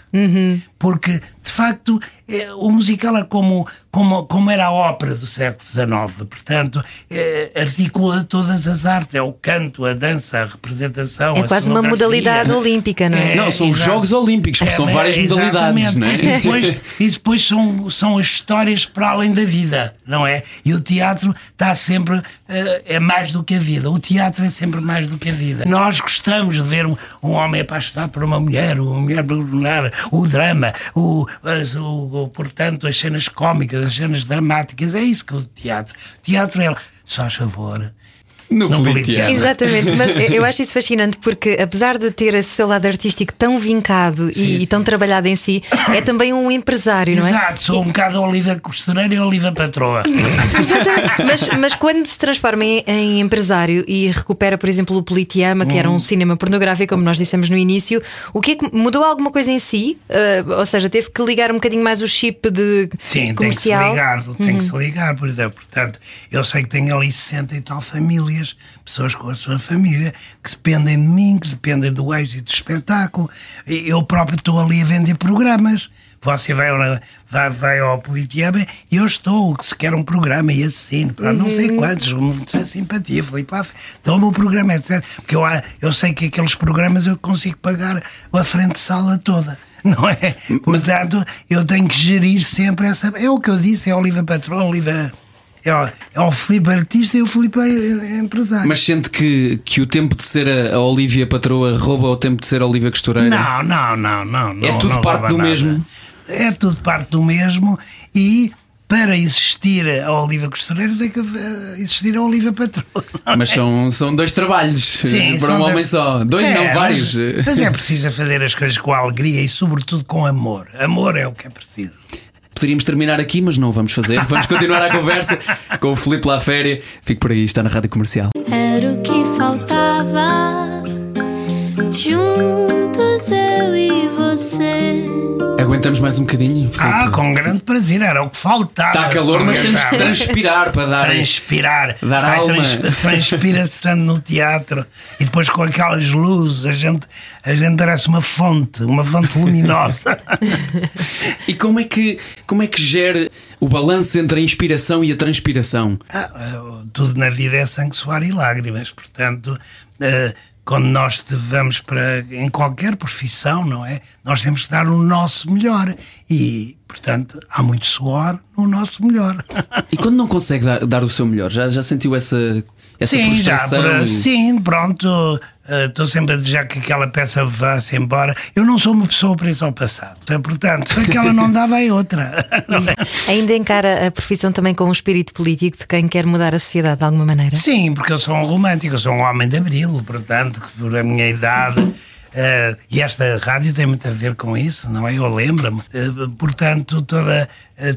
Porque, de facto, é, o musical é como, como, como era a ópera do século XIX. Portanto, é, articula todas as artes. É o canto, a dança, a representação. É a quase uma modalidade olímpica, não é? Não, são os. Jogos Olímpicos, porque são mas- várias modalidades, não é? E depois, e depois são, são as histórias para além da vida, não é? E o teatro está sempre, eh, é mais do que a vida. O teatro é sempre mais do que a vida. Nós gostamos de ver um, um homem apaixonado por uma mulher, uma mulher por mulher, o drama, o, as, o, o- portanto, as cenas cómicas, as cenas dramáticas. É isso que o teatro. Teatro é, só faz favor. No Politeano. Exatamente, mas eu acho isso fascinante porque, apesar de ter esse seu lado artístico tão vincado e, e tão trabalhado em si, é também um empresário, não é? Exato, sou um bocado Oliva Costureira e Oliva Patroa. Exatamente. Mas, mas quando se transforma em, em empresário e recupera, por exemplo, o Politeama, que era Hum. um cinema pornográfico, como nós dissemos no início, o que é que mudou alguma coisa em si? Uh, ou seja, teve que ligar um bocadinho mais o chip de Sim, comercial? tem que se ligar, tem que se ligar, por exemplo. Portanto, eu sei que tenho ali 60 e tal famílias, pessoas com a sua família, que dependem de mim, que dependem do êxito do espetáculo. Eu próprio estou ali a vender programas. Você vai, ao- vai, vai ao Politeama e eu estou, se quer um programa e assino, para não sei quantos, muita simpatia, Filipe Laf, toma o programa, etc. Porque eu, eu sei que aqueles programas eu consigo pagar a frente de sala toda. não é? Portanto, eu tenho que gerir sempre essa. É o que eu disse, é Oliva Patrão, Oliva. É o, é o Filipe artista e o Filipe é, é empresário. Mas sente que, que o tempo de ser a, a Olivia Patroa rouba o tempo de ser a Olivia Costureira? Não, não, não, não. É não, tudo não parte do nada. mesmo? É tudo parte do mesmo e para existir a Oliva Costureira tem que eh, existir a Oliva Patroa. Mas são, são dois trabalhos Sim, para um homem dois- só. Dois, É, não, mas- vários. Mas, é preciso fazer as coisas com alegria e, sobretudo, com amor. Amor é o que é preciso. Poderíamos terminar aqui, mas não o vamos fazer. Vamos continuar a conversa com o Filipe La Féria. Fique por aí, está na Rádio Comercial. Era o que faltava. Juntos eu e você. Aguentamos mais um bocadinho? Ah, com grande prazer, era o que faltava. Está calor, mas temos que transpirar para dar. transpirar. Dar Ai, alma. Transpira-se tanto no teatro e depois com aquelas luzes, a gente, a gente parece uma fonte, uma fonte luminosa. E como é que como é que gera o balanço entre a inspiração e a transpiração? Ah, eh, tudo na vida é sangue, suor e lágrimas, portanto. eh, quando nós vamos para em qualquer profissão, não é? Nós temos que dar o nosso melhor e, portanto, há muito suor no nosso melhor. E quando não consegue dar, dar o seu melhor, já, já sentiu essa, essa sim, já, frustração? por- e- sim, pronto. Estou sempre a desejar que aquela peça vá-se embora. Eu não sou uma pessoa presa ao passado. Então, Portanto, se aquela não dá, vai outra. É? Ainda encara a profissão também com um espírito político de quem quer mudar a sociedade de alguma maneira? Sim, porque eu sou um romântico, eu sou um homem de abril, portanto, que por a minha idade. Eh, e esta rádio tem muito a ver com isso, não é? Eu lembro-me. Eh, portanto, toda.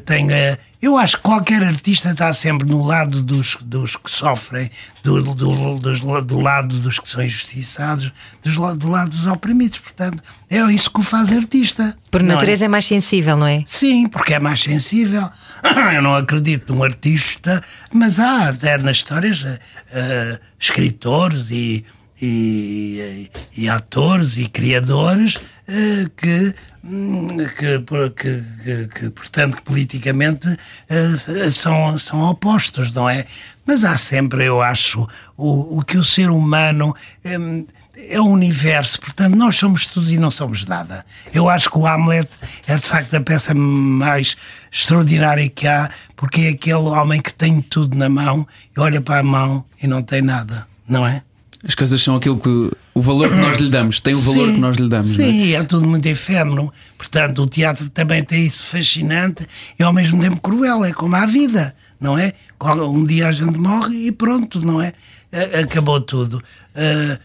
tenho, eh, eu acho que qualquer artista está sempre no lado dos, dos que sofrem, do, do, dos- do lado dos que são injustiçados, dos, do lado dos oprimidos. Portanto, é isso que o faz artista. Por é? natureza é mais sensível, não é? Sim, porque é mais sensível. Eu não acredito num artista, mas há até nas histórias escritores e, e, e atores e criadores eh, que, hum, que, que, que- que, portanto, politicamente eh, são, são opostos, não é? Mas há sempre, eu acho, o, o que o ser humano. hum, é o universo, portanto, nós somos tudo e não somos nada. Eu acho que o Hamlet é de facto a peça mais extraordinária que há, porque é aquele homem que tem tudo na mão e olha para a mão e não tem nada, não é? As coisas são aquilo que. O valor que nós lhe damos, tem o valor Sim, que nós lhe damos. não é? Sim, é tudo muito efêmero. Portanto, o teatro também tem isso fascinante e ao mesmo tempo cruel. É como a vida, não é? Um dia a gente morre e pronto, não é? Acabou tudo. Ah,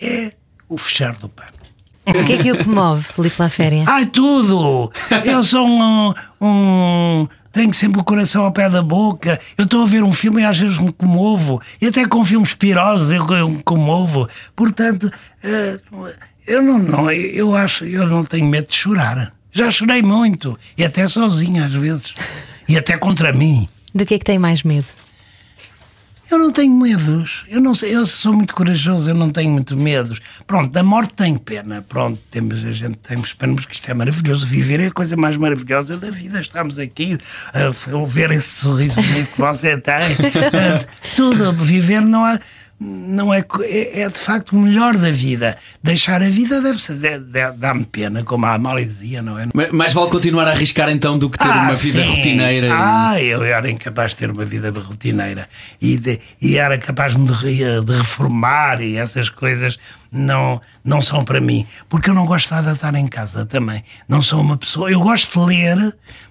é o fechar do pano. O que é que o comove, Filipe Laféria? Ai, tudo! Eu sou um, um- Tenho sempre o coração ao pé da boca. Eu estou a ver um filme e às vezes me comovo. E até com filmes pirosos eu, eu me comovo. Portanto, eh, eu não, não. Eu acho. Eu não tenho medo de chorar. Já chorei muito. E até sozinho às vezes. E até contra mim. Do que é que tem mais medo? Eu não tenho medos. Eu não eu sou muito corajoso, eu não tenho muito medos. Pronto, da morte tenho pena. Pronto, temos, a gente temos pena, porque isto é maravilhoso. Viver é a coisa mais maravilhosa da vida. Estamos aqui a ver esse sorriso bonito que você tem. Tudo, viver não há. Não é, é, é de facto o melhor da vida. Deixar a vida deve ser, de- de- dá-me pena, como a Amália dizia, não é? Ma- Mais vale continuar a arriscar então do que ter uma vida sim. rotineira. e- Ah, eu era incapaz de ter uma vida rotineira e, de- e era capaz de, de reformar e essas coisas não, não são para mim. Porque eu não gosto nada de estar em casa também. Não sou uma pessoa. Eu gosto de ler,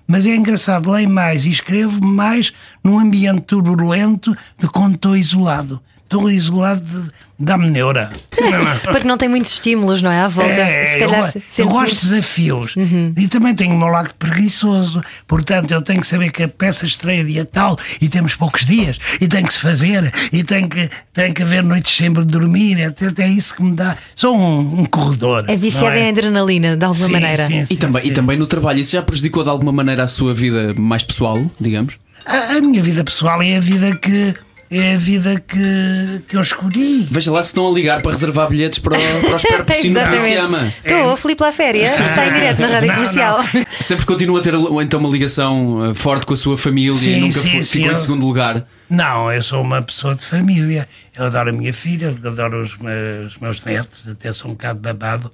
mas é engraçado, leio mais e escrevo mais num ambiente turbulento de quando estou isolado. Estou isolado de, dá-me neura. Porque não tem muitos estímulos, não é? À volta. É, Se eu, calhar eu sentes gosto de desafios e também tenho o meu lado preguiçoso. Portanto, eu tenho que saber que a peça estreia dia tal e temos poucos dias e tem que se fazer e tem que, tem que haver noites sempre de dormir. É, é isso que me dá. Sou um, um corredor. É viciada é? em adrenalina, de alguma Sim, maneira. sim, E sim, também, e também no trabalho, isso já prejudicou de alguma maneira a sua vida mais pessoal, digamos? A, a minha vida pessoal é a vida que. É a vida que, que eu escolhi. Veja lá se estão a ligar para reservar bilhetes para o, para o Espero por Sino que te ama. Estou, Filipe Laféria, está em direto na rádio Não, comercial. Sempre continua a ter então uma ligação eh, forte com a sua família Sim, e nunca sim, fo- sim, ficou em eu- segundo lugar. Não, eu sou uma pessoa de família. Eu adoro a minha filha, eu adoro os meus, os meus netos, até sou um bocado babado.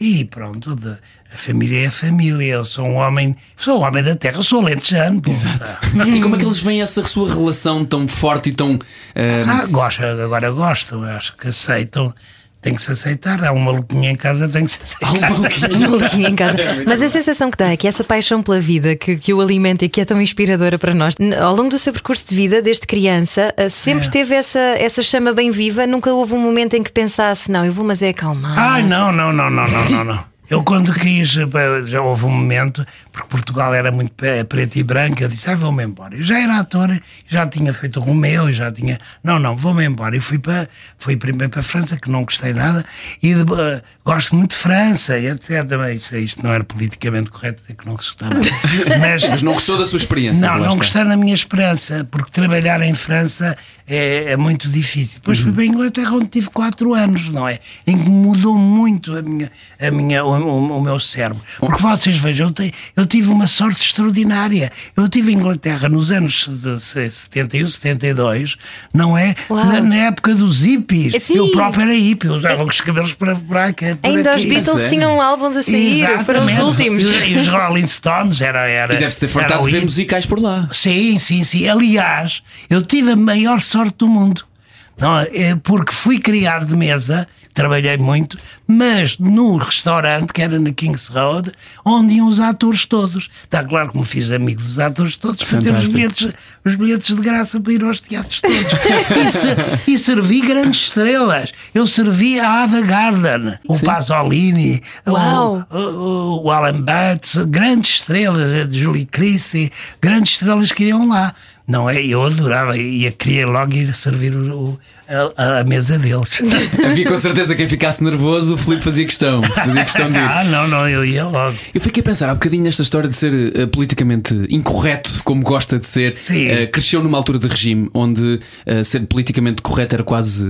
E pronto, de- a família é a família. Eu sou um homem, sou um homem da terra, sou lentejano. pô. E como é que eles veem essa sua relação tão forte e tão. eh, Ah, gosto, agora gosto, acho que aceitam. Tem que se aceitar. Há um maluquinho em casa, tem que se aceitar. há um maluquinho. Um maluquinho em casa. Mas a sensação que dá é que essa paixão pela vida que, que o alimenta e que é tão inspiradora para nós, ao longo do seu percurso de vida, desde criança, eh, sempre É. teve essa, essa chama bem viva. Nunca houve um momento em que pensasse, não, eu vou, mas é acalmar. Ai, não, não, não, não, não, não, não. Eu quando quis, eh, já houve um momento, porque Portugal era muito pe- preto e branco, eu disse, ah, vou-me embora. Eu já era ator, já tinha feito o Romeu, já tinha. Não, não, vou-me embora. E fui para fui primeiro para a França, que não gostei nada, e de- eh, gosto muito de França, e etc. Isto, isto não era politicamente correto dizer que não gostou nada. Mas, Mas não gostou da sua experiência? Não, não gostei na minha esperança, porque trabalhar em França é, é muito difícil. Depois Uhum. fui para a Inglaterra, onde tive quatro anos, não é? Em que mudou muito a minha, a minha, o, o- meu cérebro. Porque vocês vejam, eu, te- eu tive uma sorte extraordinária. Eu tive em Inglaterra nos anos de- de 71, 72, não é? Na, na época dos hippies. Sim. Eu próprio era hippie, eu usava os cabelos para, para aqui. Ainda os. Beatles sério? tinham álbuns a sair, foram os Exatamente. últimos. E os- Rolling Stones era. era E deve-se ter fartado de ver musicais por lá. Sim, sim, sim. Aliás, eu tive a maior sorte do mundo. Não, é porque fui criado de mesa, trabalhei muito, mas no restaurante, que era na King's Road, onde iam os atores todos. Está claro que me fiz amigo dos atores todos para ter os bilhetes, os bilhetes de graça para ir aos teatros todos. e, se- e servi grandes estrelas. Eu servi a Ada Garden, o Pasolini, o, Uau. o, o Alan Bates, grandes estrelas, a Julie Christie, grandes estrelas que iam lá. Não é? Eu adorava eu queria logo ir servir o- a, a mesa deles. Havia com certeza quem ficasse nervoso, o Filipe fazia questão. Fazia questão de ir. ah, não, não, eu ia logo. Eu fiquei a pensar há bocadinho nesta história de ser eh, politicamente incorreto, como gosta de ser. Eh, cresceu numa altura de regime onde eh, ser politicamente correto era quase.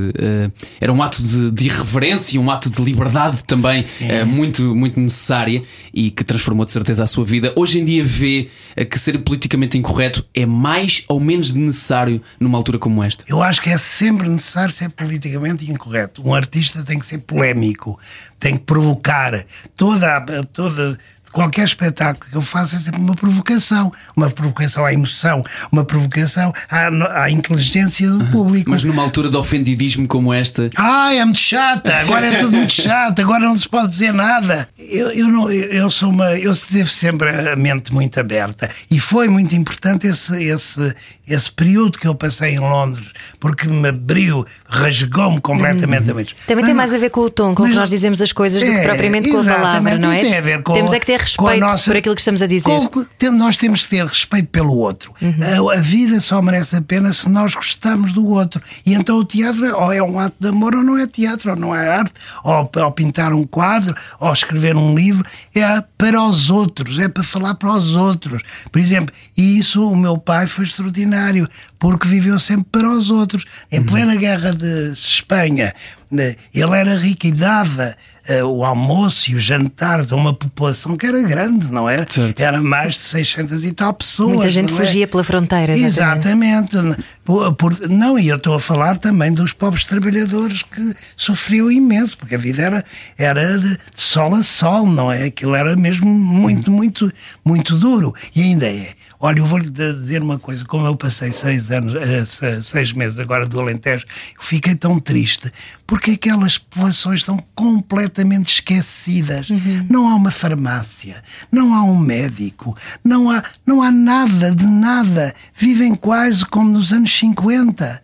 era um ato de, de irreverência, um ato de liberdade também muito, muito necessária e que transformou de certeza a sua vida. Hoje em dia vê que ser politicamente incorreto é mais ou menos necessário numa altura como esta. Eu acho que é sempre necessário ser politicamente incorreto. Um artista tem que ser polémico, tem que provocar. Toda, toda, qualquer espetáculo que eu faça é sempre uma provocação. Uma provocação à emoção, uma provocação à, à inteligência do público. Mas numa altura de ofendidismo como esta, Ai, é muito chata, agora é tudo muito chato, agora não se pode dizer nada. Eu, eu, não, eu sou uma. Eu devo sempre a mente muito aberta. E foi muito importante esse, esse, esse período que eu passei em Londres, porque me abriu, rasgou-me completamente a mente. Também tem mais a ver com o tom, com o que nós dizemos as coisas, do que É, propriamente com a palavra, não é? tem a ver com- Temos é que ter respeito nossa- por aquilo que estamos a dizer. com- nós temos que ter respeito pelo outro. A, a vida só merece a pena se nós gostamos do outro. E então o teatro ou é um ato de amor ou não é teatro, ou não é arte, ou, ou pintar um quadro, ou escrever um livro. É para os outros, é para falar para os outros. Por exemplo, e isso o meu pai foi extraordinário, porque viveu sempre para os outros. Em plena guerra de Espanha, né, ele era rico e dava eh, o almoço e o jantar a uma população que era grande, não é? Certo. Era mais de 600 e tal pessoas. Muita gente é? fugia pela fronteira, Exatamente. Por- por- não, e eu estou a falar também dos pobres trabalhadores que sofriam imenso, porque a vida era, era de sol a sol, não é? Aquilo era mesmo muito, muito, muito duro. E ainda é. Olha, eu vou-lhe de- dizer uma coisa, como eu passei seis anos, eh, se- seis meses agora do Alentejo, fiquei tão triste, porque aquelas populações estão completamente esquecidas. Não há uma farmácia, não há um médico, não há, não há nada de nada. Vivem quase como nos anos 50.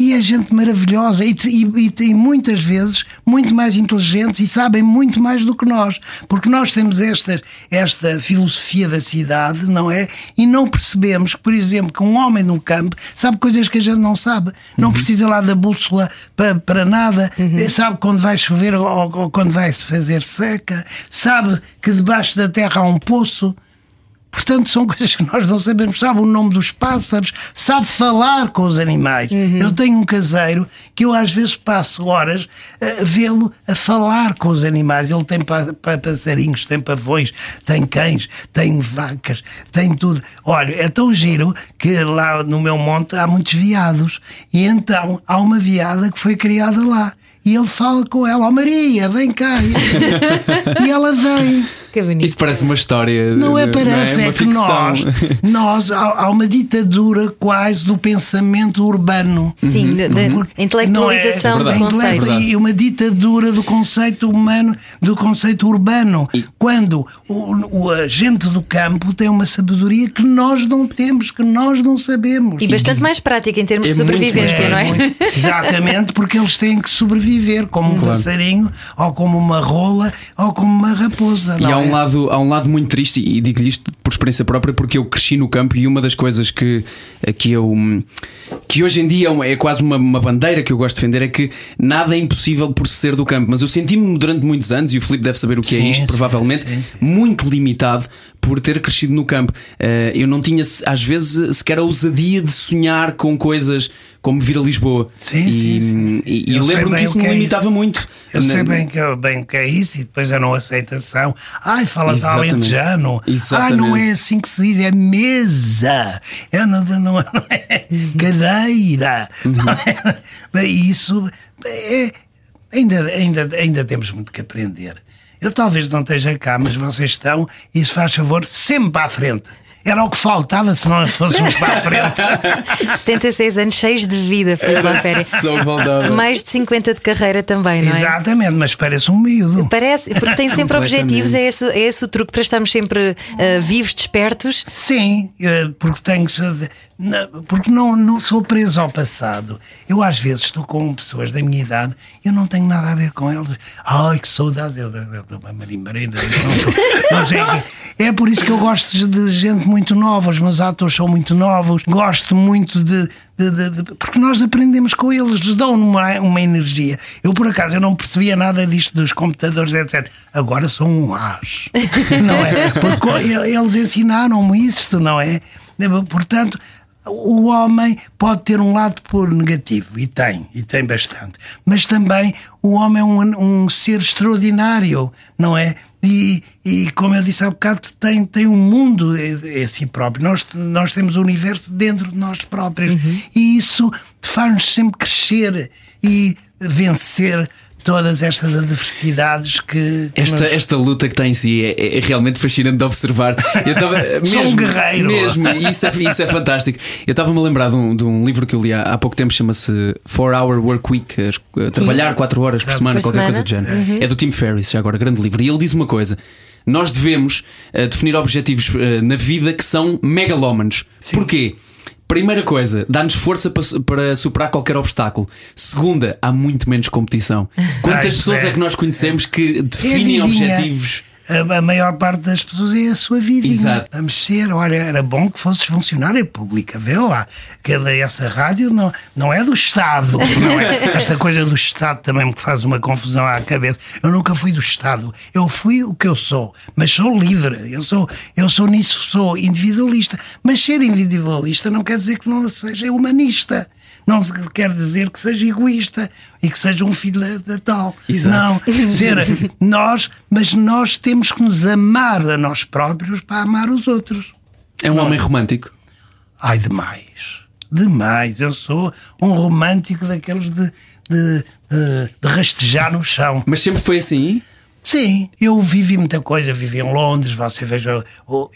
E é gente maravilhosa e, e, e, e muitas vezes muito mais inteligentes e sabem muito mais do que nós. Porque nós temos esta, esta filosofia da cidade, não é? E não percebemos que, por exemplo, que um homem no campo sabe coisas que a gente não sabe. Não precisa lá da bússola para, para nada. Sabe quando vai chover ou, ou quando vai se fazer seca. Sabe que debaixo da terra há um poço. Portanto, são coisas que nós não sabemos. Sabe o nome dos pássaros, sabe falar com os animais. Eu tenho um caseiro que eu às vezes passo horas a vê-lo a falar com os animais. Ele tem pa- pa- passarinhos, tem pavões, tem cães, tem vacas, tem tudo. Olha, é tão giro que lá no meu monte há muitos veados. E então há uma veada que foi criada lá. E ele fala com ela, ó Maria, vem cá. e ela vem. Que bonito. Isso parece uma história. Não é de- parece, uma é, que ficção. nós, nós há, há uma ditadura quase do pensamento urbano. Sim, de- de Porque intelectualização não do é, conceito. E uma ditadura do conceito humano, do conceito urbano. Quando o, o agente do campo tem uma sabedoria que nós não temos, que nós não sabemos. E bastante mais prática em termos É de muito sobrevivência, É, não é? muito- exatamente, porque eles têm que sobreviver como um passarinho, ou como uma rola, ou como uma raposa. E não há um, é? lado, há um lado muito triste, e digo-lhe isto por experiência própria, porque eu cresci no campo e uma das coisas que, que eu. que hoje em dia é, é quase uma, uma bandeira que eu gosto de defender é que nada é impossível por ser do campo. Mas eu senti-me durante muitos anos, e o Filipe deve saber o que é isto, provavelmente, muito limitado por ter crescido no campo. Eh, eu não tinha, às vezes, sequer a ousadia de sonhar com coisas como vir a Lisboa. Sim, e sim, sim. e- Eu sei lembro-me que isso que me é limitava isso. muito. Eu sei Na- bem que, bem o que é isso e depois a não aceitação. Ai, fala de Exatamente. alentejano. Ai, não é assim que se diz, é mesa. É, não, não, não é cadeira. Uhum. Não é? Isso é, ainda, ainda, ainda temos muito que aprender. Eu talvez não esteja cá, mas vocês estão, e se faz favor, sempre para a frente. Era o que faltava se nós fôssemos para a frente. 76 anos cheios de vida, Filipe. Mais de 50 de carreira também, não é? Exatamente, mas parece um miúdo. Parece, porque tem sempre objetivos, é esse, é esse o truque para estarmos sempre ah, vivos, despertos. Sim, eh, porque tenho que não, porque não, não sou preso ao passado. Eu às vezes estou com pessoas da minha idade e eu não tenho nada a ver com eles. Ai, que saudade, eu dou uma marimbarenda, estou- o quê. É por isso que eu gosto de- gente muito nova, os meus atores são muito novos, gosto muito de. de- de- de- porque nós aprendemos com eles, nos dão uma, uma energia. Eu, por acaso, eu não percebia nada disto dos computadores, etc. Agora sou um as. Não é? Porque eles ensinaram-me isto, não é? Portanto, o homem pode ter um lado por negativo, e tem, e tem bastante. Mas também o homem é um, um ser extraordinário, não é? E, e como eu disse há bocado, tem, tem um mundo em si próprio. Nós, nós temos o universo dentro de nós próprios. E isso faz-nos sempre crescer e vencer todas estas adversidades que. Esta, esta luta que tem em si é, é realmente fascinante de observar. Eu tava, Sou um mesmo, guerreiro. Mesmo, isso é, isso é fantástico. Eu estava-me a lembrar de um, de um livro que eu li há, há pouco tempo, chama-se 4 Hour Work Week a Trabalhar 4 horas por semana, Por qualquer semana. coisa do género. É do Tim Ferriss, já agora, grande livro. E ele diz uma coisa: nós devemos eh, definir objetivos eh, na vida que são megalómanos. Porquê? Primeira coisa, dá-nos força para, para superar qualquer obstáculo. Segunda, há muito menos competição. Quantas isso pessoas é- é que nós conhecemos que É definem objetivos? A, a maior parte das pessoas é a sua vida. Exato. Vamos ser, olha, era bom que fosses funcionária pública, vê lá. Que essa rádio não, não é do Estado. Não é? Esta coisa do Estado também me faz uma confusão à cabeça. Eu nunca fui do Estado. Eu fui o que eu sou, mas sou livre. Eu sou, eu sou nisso, sou individualista. Mas ser individualista não quer dizer que não seja humanista. Não quer dizer que seja egoísta e que seja um filho da, tal. Exato. Não, ser nós, mas nós temos que nos amar a nós próprios para amar os outros. É um homem romântico. Ai, demais. Demais. Eu sou um romântico daqueles de, de, de, de rastejar no chão. Mas sempre foi assim? Sim, eu vivi muita coisa, vivi em Londres, você veja,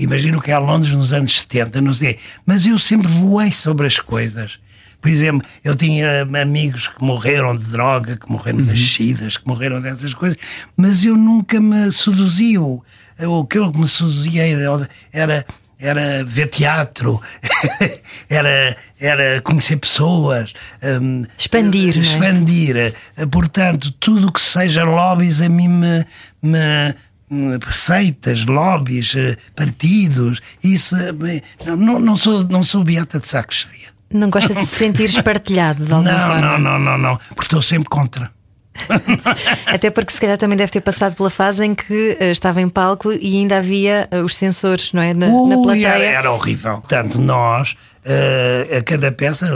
imagino que é Londres nos anos 70, não sei, mas eu sempre voei sobre as coisas. Por exemplo, eu tinha amigos que morreram de droga, que morreram das sidas, que morreram dessas coisas, mas eu nunca me seduziu. O que eu me seduzia era, era, era ver teatro, era, era conhecer pessoas, hum, Expandir, é? expandir. Eh, Portanto, tudo o que seja lobbies a mim me. me Receitas, lobbies, eh, partidos, isso eh, não, não, sou, não sou beata de sacos cheia. Não gosta de se sentir espartilhado de alguma Não, forma. não, não, não, não, porque estou sempre contra. Até porque se calhar também deve ter passado pela fase em que uh, estava em palco e ainda havia uh, os sensores, não é? Na, Ui, na plateia. Era, era horrível. Portanto, nós, uh, a cada peça,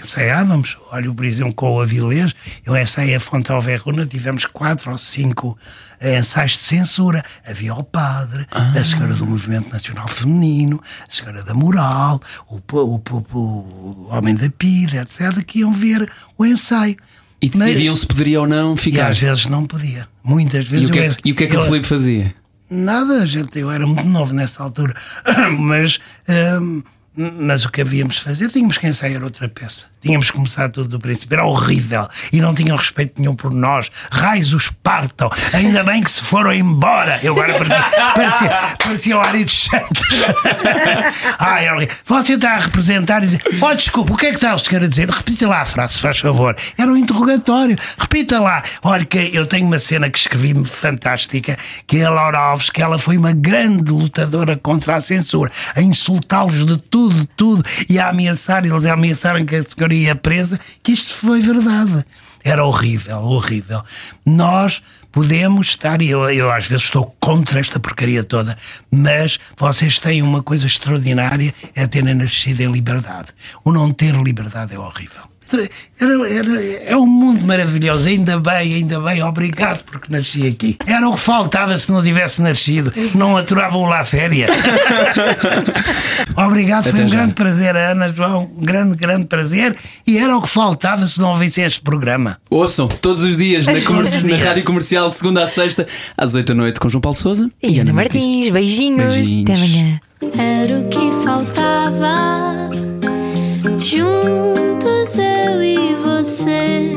ensaiávamos. Olha, por exemplo, com o Avilés, eu ensaiei a Fonte Alverruna, tivemos quatro ou cinco ensaios de censura. Havia o padre, ah. a senhora do Movimento Nacional Feminino, a senhora da Moral, o, o, o, o homem da PIDE, etc., que iam ver o ensaio. E decidiam Mas, se poderia ou não ficar. E às vezes não podia. Muitas vezes. E o que, é, e o que, é que eu, o Filipe fazia? Nada, gente, eu era muito novo nessa altura. Mas. Hum, mas o que havíamos de fazer, tínhamos que ensaiar outra peça. Tínhamos que começar tudo do princípio. Era horrível. E não tinham respeito nenhum por nós. Raios os partam. Ainda bem que se foram embora. Eu agora parecia, parecia, parecia o Ari dos Santos. Ai, Você está a representar e dizer: Oh, desculpa, o que é que está o senhor a dizer? Repita lá a frase, se faz favor. Era um interrogatório. Repita lá. Olha, que eu tenho uma cena que escrevi fantástica, que é a Laura Alves, que ela foi uma grande lutadora contra a censura, a insultá-los de tudo, de tudo, e a ameaçar, eles ameaçaram que a senhora ia presa, que isto foi verdade. Era horrível, horrível. Nós podemos estar, e eu, eu às vezes estou contra esta porcaria toda, mas vocês têm uma coisa extraordinária, é terem nascido em liberdade. O não ter liberdade é horrível. Era, era, é um mundo maravilhoso, ainda bem, ainda bem, obrigado porque nasci aqui. Era o que faltava se não tivesse nascido, não aturava o lá férias. obrigado, foi um grande prazer, Ana, João, um grande, grande prazer. E era o que faltava se não houvesse este programa. Ouçam, todos os dias, na, na Rádio Comercial, de segunda a sexta, às oito da noite, com João Paulo Souza e, e Ana Martins. Beijinhos. Beijinhos. Até amanhã. Era o que faltava juntos eu e você.